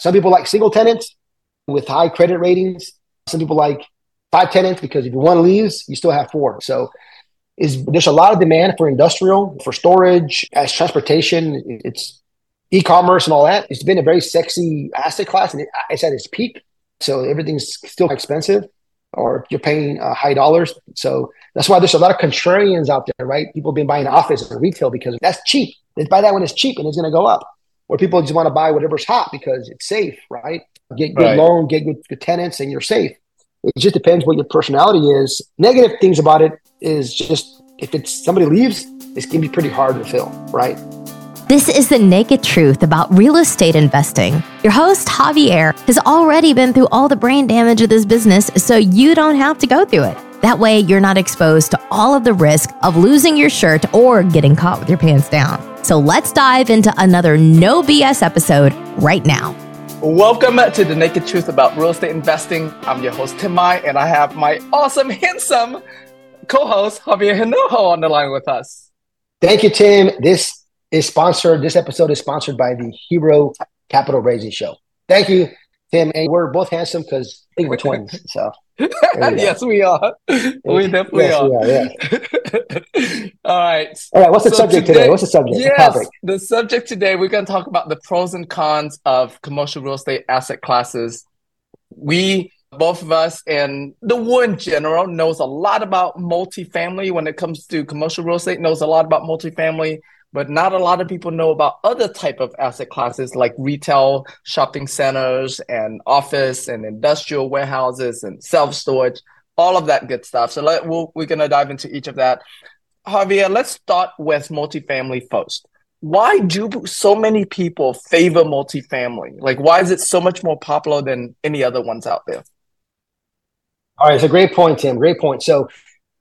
Some people like single tenants with high credit ratings. Some people like five tenants because if one leaves, you still have four. So is there's a lot of demand for industrial, for storage, as transportation. It's e-commerce and all that. It's been a very sexy asset class, and it's at its peak. So everything's still expensive, or you're paying uh, high dollars. So that's why there's a lot of contrarians out there, right? People been buying office and retail because that's cheap. They buy that when it's cheap and it's going to go up. Or people just want to buy whatever's hot because it's safe, right? Get good right. loan, get good, good tenants, and you're safe. It just depends what your personality is. Negative things about it is just if it's somebody leaves, it's gonna be pretty hard to fill, right? This is the naked truth about real estate investing. Your host, Javier, has already been through all the brain damage of this business, so you don't have to go through it. That way, you're not exposed to all of the risk of losing your shirt or getting caught with your pants down. So let's dive into another no BS episode right now. Welcome to the Naked Truth about real estate investing. I'm your host, Tim Mai, and I have my awesome, handsome co-host, Javier Hinojo, on the line with us. Thank you, Tim. This is sponsored, this episode is sponsored by the Hero Capital Raising Show. Thank you, Tim. And we're both handsome because I think we're twins. So yes, we are. We definitely yes, are. We are yeah. All right. All right. What's the so subject today, today? What's the subject? Yes, the, the subject today, we're going to talk about the pros and cons of commercial real estate asset classes. We, both of us, and the world in general knows a lot about multifamily when it comes to commercial real estate, knows a lot about multifamily but not a lot of people know about other type of asset classes like retail shopping centers and office and industrial warehouses and self-storage all of that good stuff. So let, we'll, we're going to dive into each of that. Javier let's start with multifamily first. Why do so many people favor multifamily? Like why is it so much more popular than any other ones out there? All right it's a great point tim. Great point. So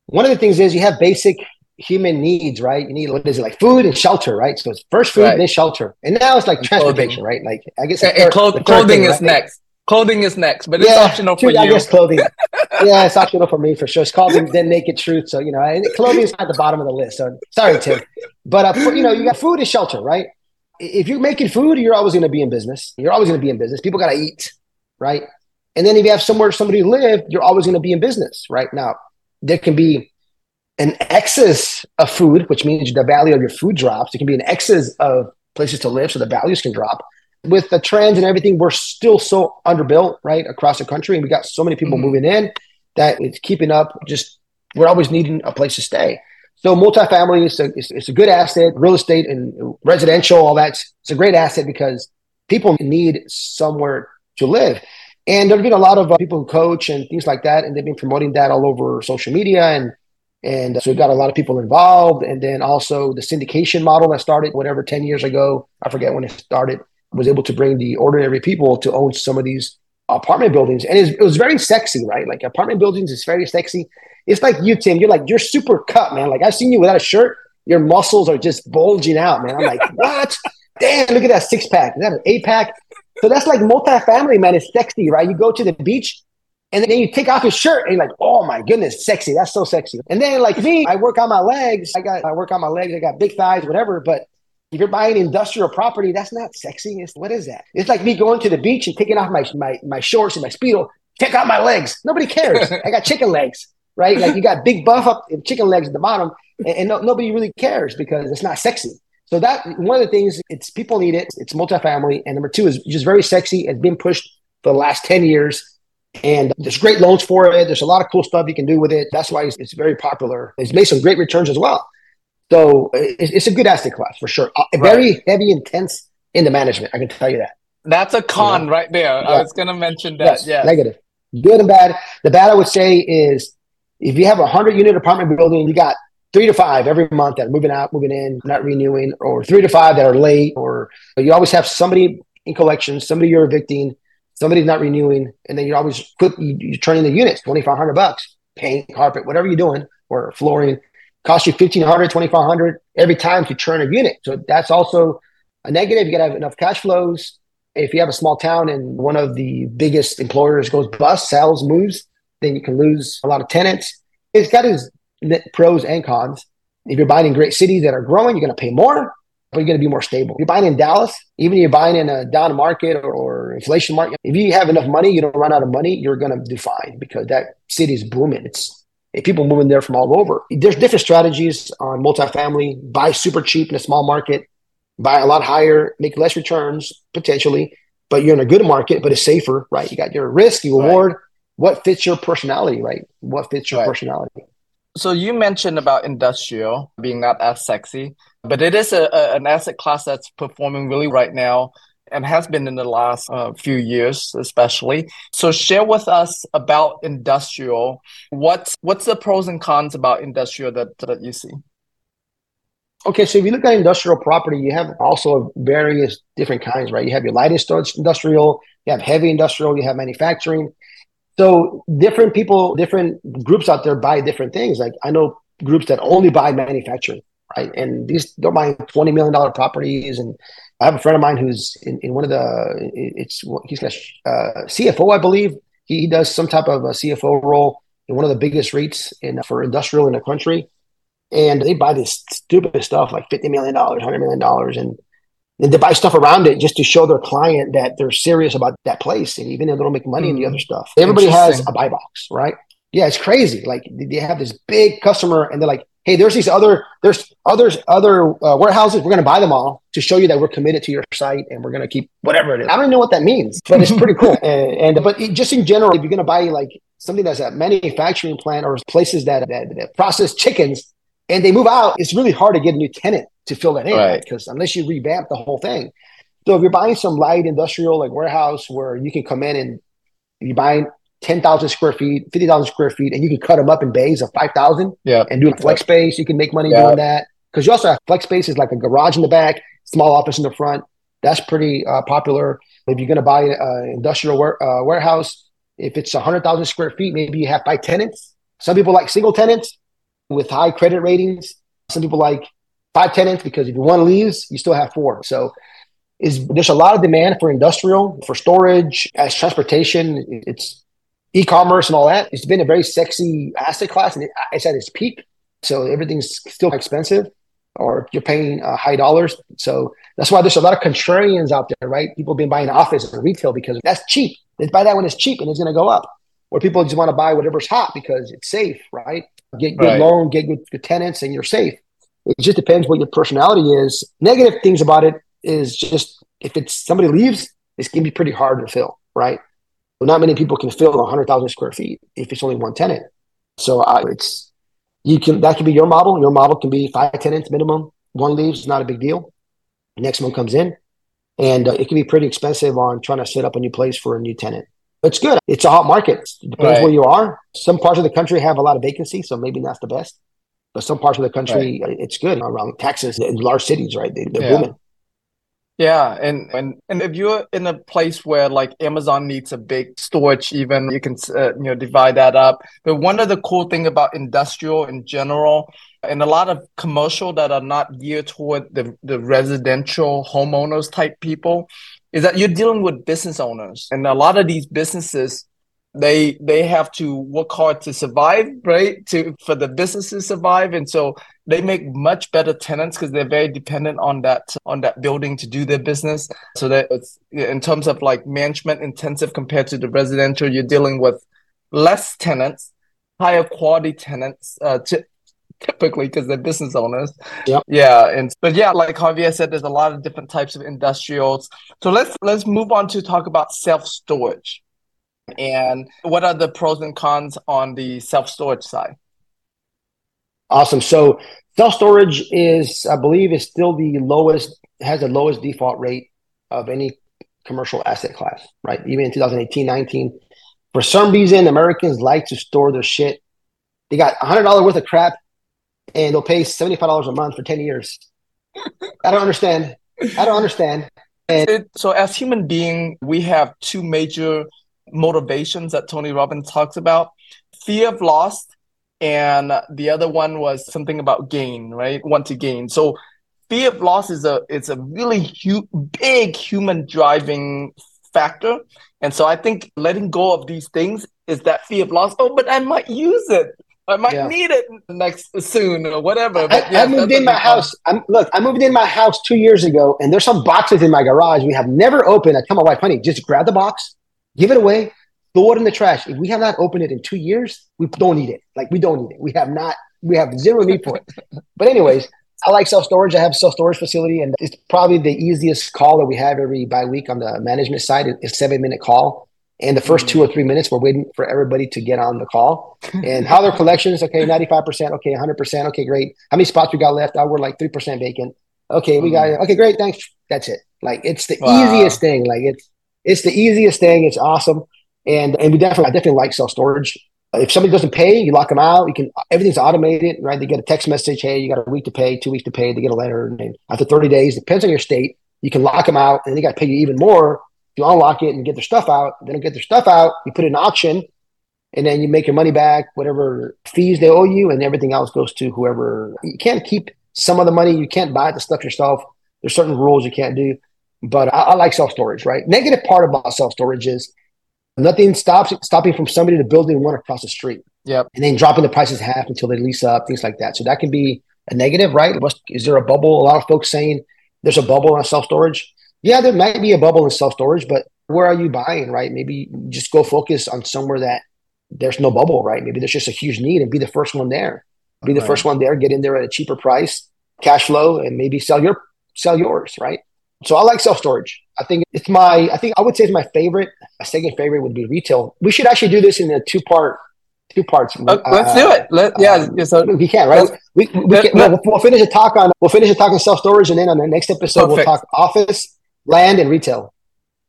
one of the things is you have basic human needs, right? You need what is it like food and shelter, right? So it's first food, right. then shelter, and now it's like transportation, right? Like I guess and, and clo- clothing thing, is right? next. Clothing is next, but it's yeah, optional for you. I guess clothing. yeah, it's optional for me for sure. It's called then naked truth. So you know, clothing is at the bottom of the list. So sorry, Tim, but uh, you know, you got food and shelter, right? If you're making food, you're always going to be in business. You're always going to be in business. People got to eat, right? And then if you have somewhere somebody live, you're always going to be in business, right? Now there can be an excess of food, which means the value of your food drops. It can be an excess of places to live, so the values can drop. With the trends and everything, we're still so underbuilt, right, across the country, and we got so many people mm-hmm. moving in that it's keeping up. Just we're always needing a place to stay. So multifamily is a, it's, it's a good asset. Real estate and residential, all that, it's a great asset because people need somewhere to live. And there have been a lot of uh, people who coach and things like that, and they've been promoting that all over social media and and uh, so we got a lot of people involved. And then also the syndication model that started whatever 10 years ago, I forget when it started, was able to bring the ordinary people to own some of these apartment buildings. And it was very sexy, right? Like apartment buildings is very sexy. It's like you, Tim, you're like, you're super cut, man. Like I've seen you without a shirt, your muscles are just bulging out, man. I'm like, what? Damn, look at that six pack. Is that an eight pack? So that's like multifamily, man. It's sexy, right? You go to the beach, and then you take off your shirt and you're like, oh my goodness, sexy. That's so sexy. And then like me, I work on my legs. I got I work on my legs. I got big thighs, whatever. But if you're buying industrial property, that's not sexy. It's, what is that? It's like me going to the beach and taking off my my, my shorts and my speedo. Take out my legs. Nobody cares. I got chicken legs, right? Like you got big buff up and chicken legs at the bottom, and, and no, nobody really cares because it's not sexy. So that one of the things it's people need it. It's multifamily, and number two is just very sexy. It's been pushed for the last ten years and there's great loans for it. There's a lot of cool stuff you can do with it. That's why it's, very popular. It's made some great returns as well. So it's, it's a good asset class for sure. Uh, right. Very heavy, intense in the management. I can tell you that. That's a con right there. Yeah. I was going to mention that. Yes, yeah. Negative. Good and bad. The bad I would say is if you have a hundred unit apartment building, you got three to five every month that are moving out, moving in, not renewing, or three to five that are late, or you always have somebody in collections, somebody you're evicting, somebody's not renewing, and then you're always put you, you turn in the units, twenty five hundred bucks, paint, carpet, whatever you're doing, or flooring, cost you 1500 2500 every time to turn a unit. So that's also a negative. You got to have enough cash flows. If you have a small town and one of the biggest employers goes bust, sells, moves, then you can lose a lot of tenants. It's got its pros and cons. If you're buying in great cities that are growing, you're going to pay more, but you're going to be more stable. If you're buying in Dallas, even if you're buying in a down market or, or inflation market. If you have enough money, you don't run out of money, you're going to do fine because that city is booming. It's people moving there from all over. There's different strategies on multifamily. Buy super cheap in a small market, buy a lot higher, make less returns potentially, but you're in a good market, but it's safer, right? You got your risk, your reward. Right. What fits your personality, right? What fits your right. personality? So you mentioned about industrial being not as sexy, but it is a, a, an asset class that's performing really right now and has been in the last uh, few years, especially. So share with us about industrial. What's what's the pros and cons about industrial that that you see? Okay, so if you look at industrial property, you have also various different kinds, right? You have your light industrial, you have heavy industrial, you have manufacturing. So different people, different groups out there buy different things. Like I know groups that only buy manufacturing, right? And these they're buying twenty million dollar properties and I have a friend of mine who's in, in one of the it's he's got uh, CFO, I believe. He, he, does some type of a CFO role in one of the biggest REITs in for industrial in the country, and they buy this stupid stuff like fifty million dollars, hundred million dollars, and and they buy stuff around it just to show their client that they're serious about that place, and even if they don't make money mm. in the hmm. other stuff. Everybody has a buy box, right? Yeah, it's crazy. Like they have this big customer, and they're like, hey, there's these other there's others other uh, warehouses. We're going to buy them all to show you that we're committed to your site and we're going to keep whatever it is. I don't even know what that means, but it's pretty cool. And, and but it, just in general, if you're going to buy like something that's a manufacturing plant or places that, that, that process chickens and they move out, it's really hard to get a new tenant to fill that in because right. unless you revamp the whole thing. So if you're buying some light industrial like warehouse where you can come in and you buy 10,000 square feet, 50,000 square feet, and you can cut them up in bays of 5,000 yeah. and do a flex space. You can make money yeah. doing that. Because you also have flex spaces like a garage in the back, small office in the front. That's pretty uh, popular. If you're going to buy an industrial ware- uh, warehouse, if it's 100,000 square feet, maybe you have five tenants. Some people like single tenants with high credit ratings. Some people like five tenants because if one leaves, you still have four. So is there's a lot of demand for industrial, for storage, as transportation. It's e-commerce and all that. It's been a very sexy asset class, and it's at its peak. So everything's still expensive, or you're paying uh, high dollars. So that's why there's a lot of contrarians out there, right? People have been buying office and retail because that's cheap. They buy that when it's cheap and it's going to go up. Or people just want to buy whatever's hot because it's safe, right? Get good right. loan, get good, good tenants, and you're safe. It just depends what your personality is. Negative things about it is just if it's somebody leaves, it's going to be pretty hard to fill, right? Not many people can fill 100,000 square feet if it's only one tenant. So uh, it's you can that can be your model. Your model can be five tenants minimum. One leaves, not a big deal. next one comes in, and uh, it can be pretty expensive on trying to set up a new place for a new tenant. But it's good. It's a hot market. It depends right. where you are. Some parts of the country have a lot of vacancy, so maybe that's the best. But some parts of the country, right. it's good around Texas in large cities, right? They, are yeah. booming. Yeah, and, and and if you're in a place where like Amazon needs a big storage, even you can uh, you know divide that up. But one of the cool thing about industrial in general, and a lot of commercial that are not geared toward the the residential homeowners type people, is that you're dealing with business owners, and a lot of these businesses they they have to work hard to survive right to for the business to survive and so they make much better tenants because they're very dependent on that on that building to do their business so that it's in terms of like management intensive compared to the residential you're dealing with less tenants higher quality tenants uh, to, typically because they're business owners. Yeah. Yeah. And but yeah, like Javier said, there's a lot of different types of industrials. So let's let's move on to talk about self-storage and what are the pros and cons on the self storage side? Awesome. So self storage is, I believe, is still the lowest, has the lowest default rate of any commercial asset class, right? Even in 2018, 19. For some reason, Americans like to store their shit. They got $100 worth of crap and they'll pay $75 a month for 10 years. I don't understand. I don't understand. And so, as human being, we have two major motivations that Tony Robbins talks about fear of loss and the other one was something about gain right want to gain so fear of loss is a it's a really hu- big human driving factor and so i think letting go of these things is that fear of loss oh but i might use it I might yeah. need it next soon or whatever. But I, yeah, I moved in my house. I'm, look, I moved in my house two years ago, and there's some boxes in my garage we have never opened. I tell my wife, honey, just grab the box, give it away, throw it in the trash. If we have not opened it in two years, we don't need it. Like we don't need it. We have not. We have zero need for it. but anyways, I like self storage. I have self storage facility, and it's probably the easiest call that we have every bi week on the management side. It's a seven minute call. And the 1st mm-hmm. two or three minutes, we're waiting for everybody to get on the call. And how their collections, okay, 95%, okay, 100%, okay, great. How many spots we got left? I we're like 3% vacant. Okay, we got mm-hmm. it. Okay, great, thanks. That's it. Like it's the wow. easiest thing. Like it's it's the easiest thing. It's awesome. And and we definitely I definitely like self storage. Uh, if somebody doesn't pay, you lock them out. You can everything's automated, right? They get a text message, hey, you got a week to pay, two weeks to pay. They get a letter, and after 30 days, depends on your state, you can lock them out, and they got to pay you even more you unlock it and get their stuff out. They don't get their stuff out. You put it in auction, and then you make your money back, whatever fees they owe you, and everything else goes to whoever. You can't keep some of the money. You can't buy the stuff yourself. There's certain rules you can't do. But I, I like self storage. Right. Negative part about self storage is nothing stops stopping from somebody to building one across the street. Yep. And then dropping the prices half until they lease up, things like that. So that can be a negative, right? Is there a bubble? A lot of folks saying there's a bubble on self storage yeah, there might be a bubble in self storage, but where are you buying, right? Maybe just go focus on somewhere that there's no bubble, right? Maybe there's just a huge need and be the first one there. Be the right. first one there, get in there at a cheaper price, cash flow, and maybe sell your sell yours, right? So I like self storage. I think it's my I think I would say it's my favorite. My second favorite would be retail. We should actually do this in a two part two parts. Uh, let's do it. Let, yeah, um, so we can, right? We, we, we can, we'll, we'll, finish a talk on we'll finish a talk on self storage, and then on the next episode perfect. we'll talk office land and retail.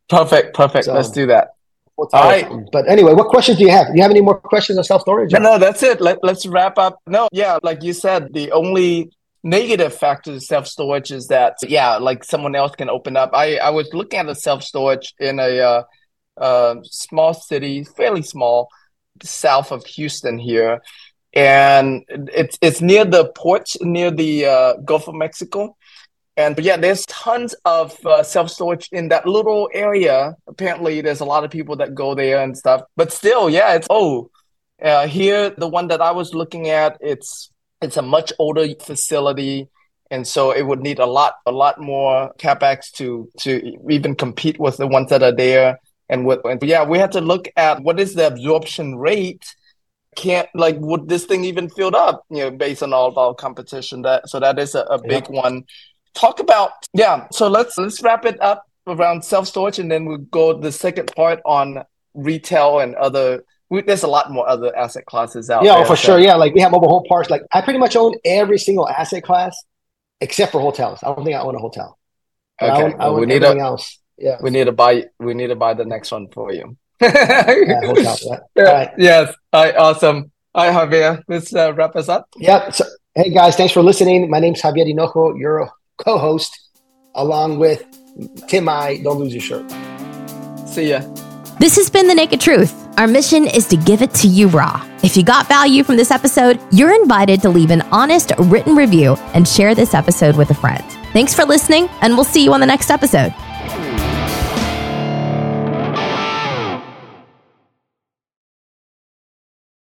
Perfect, perfect. So, Let's do that. All right. But anyway, what questions do you have? Do you have any more questions on self storage? No, no, that's it. Let, let's wrap up. No, yeah, like you said, the only negative factor to self storage is that, yeah, like someone else can open up. I, I was looking at a self storage in a uh, uh, small city, fairly small, south of Houston here. And it's it's near the port, near the uh, Gulf of Mexico and yeah, there's tons of uh, self storage in that little area. Apparently, there's a lot of people that go there and stuff. But still, yeah, it's oh, uh, here the one that I was looking at, it's it's a much older facility, and so it would need a lot a lot more capex to to even compete with the ones that are there. And with and yeah, we had to look at what is the absorption rate can't like would this thing even filled up you know based on all of our competition that so that is a, a big yeah. one talk about yeah so let's let's wrap it up around self-storage and then we'll go the second part on retail and other we, there's a lot more other asset classes out yeah, there. Yeah, for so. sure. Yeah, like we have mobile home parks. Like I pretty much own every single asset class except for hotels. I don't think I own a hotel. Okay, I own, I own we need a, else. Yeah, we need to buy. We need to buy the next one for you. yeah, hotel, yeah. All right. Yes. All right. Awesome. All right, Javier. Let's uh, wrap us up. Yeah. So, hey guys, thanks for listening. My name's Javier Hinojo. You're co host, along with Tim Mai. Don't lose your shirt. See ya. This has been The Naked Truth. Our mission is to give it to you raw. If you got value from this episode, you're invited to leave an honest written review and share this episode with a friend. Thanks for listening, and we'll see you on the next episode.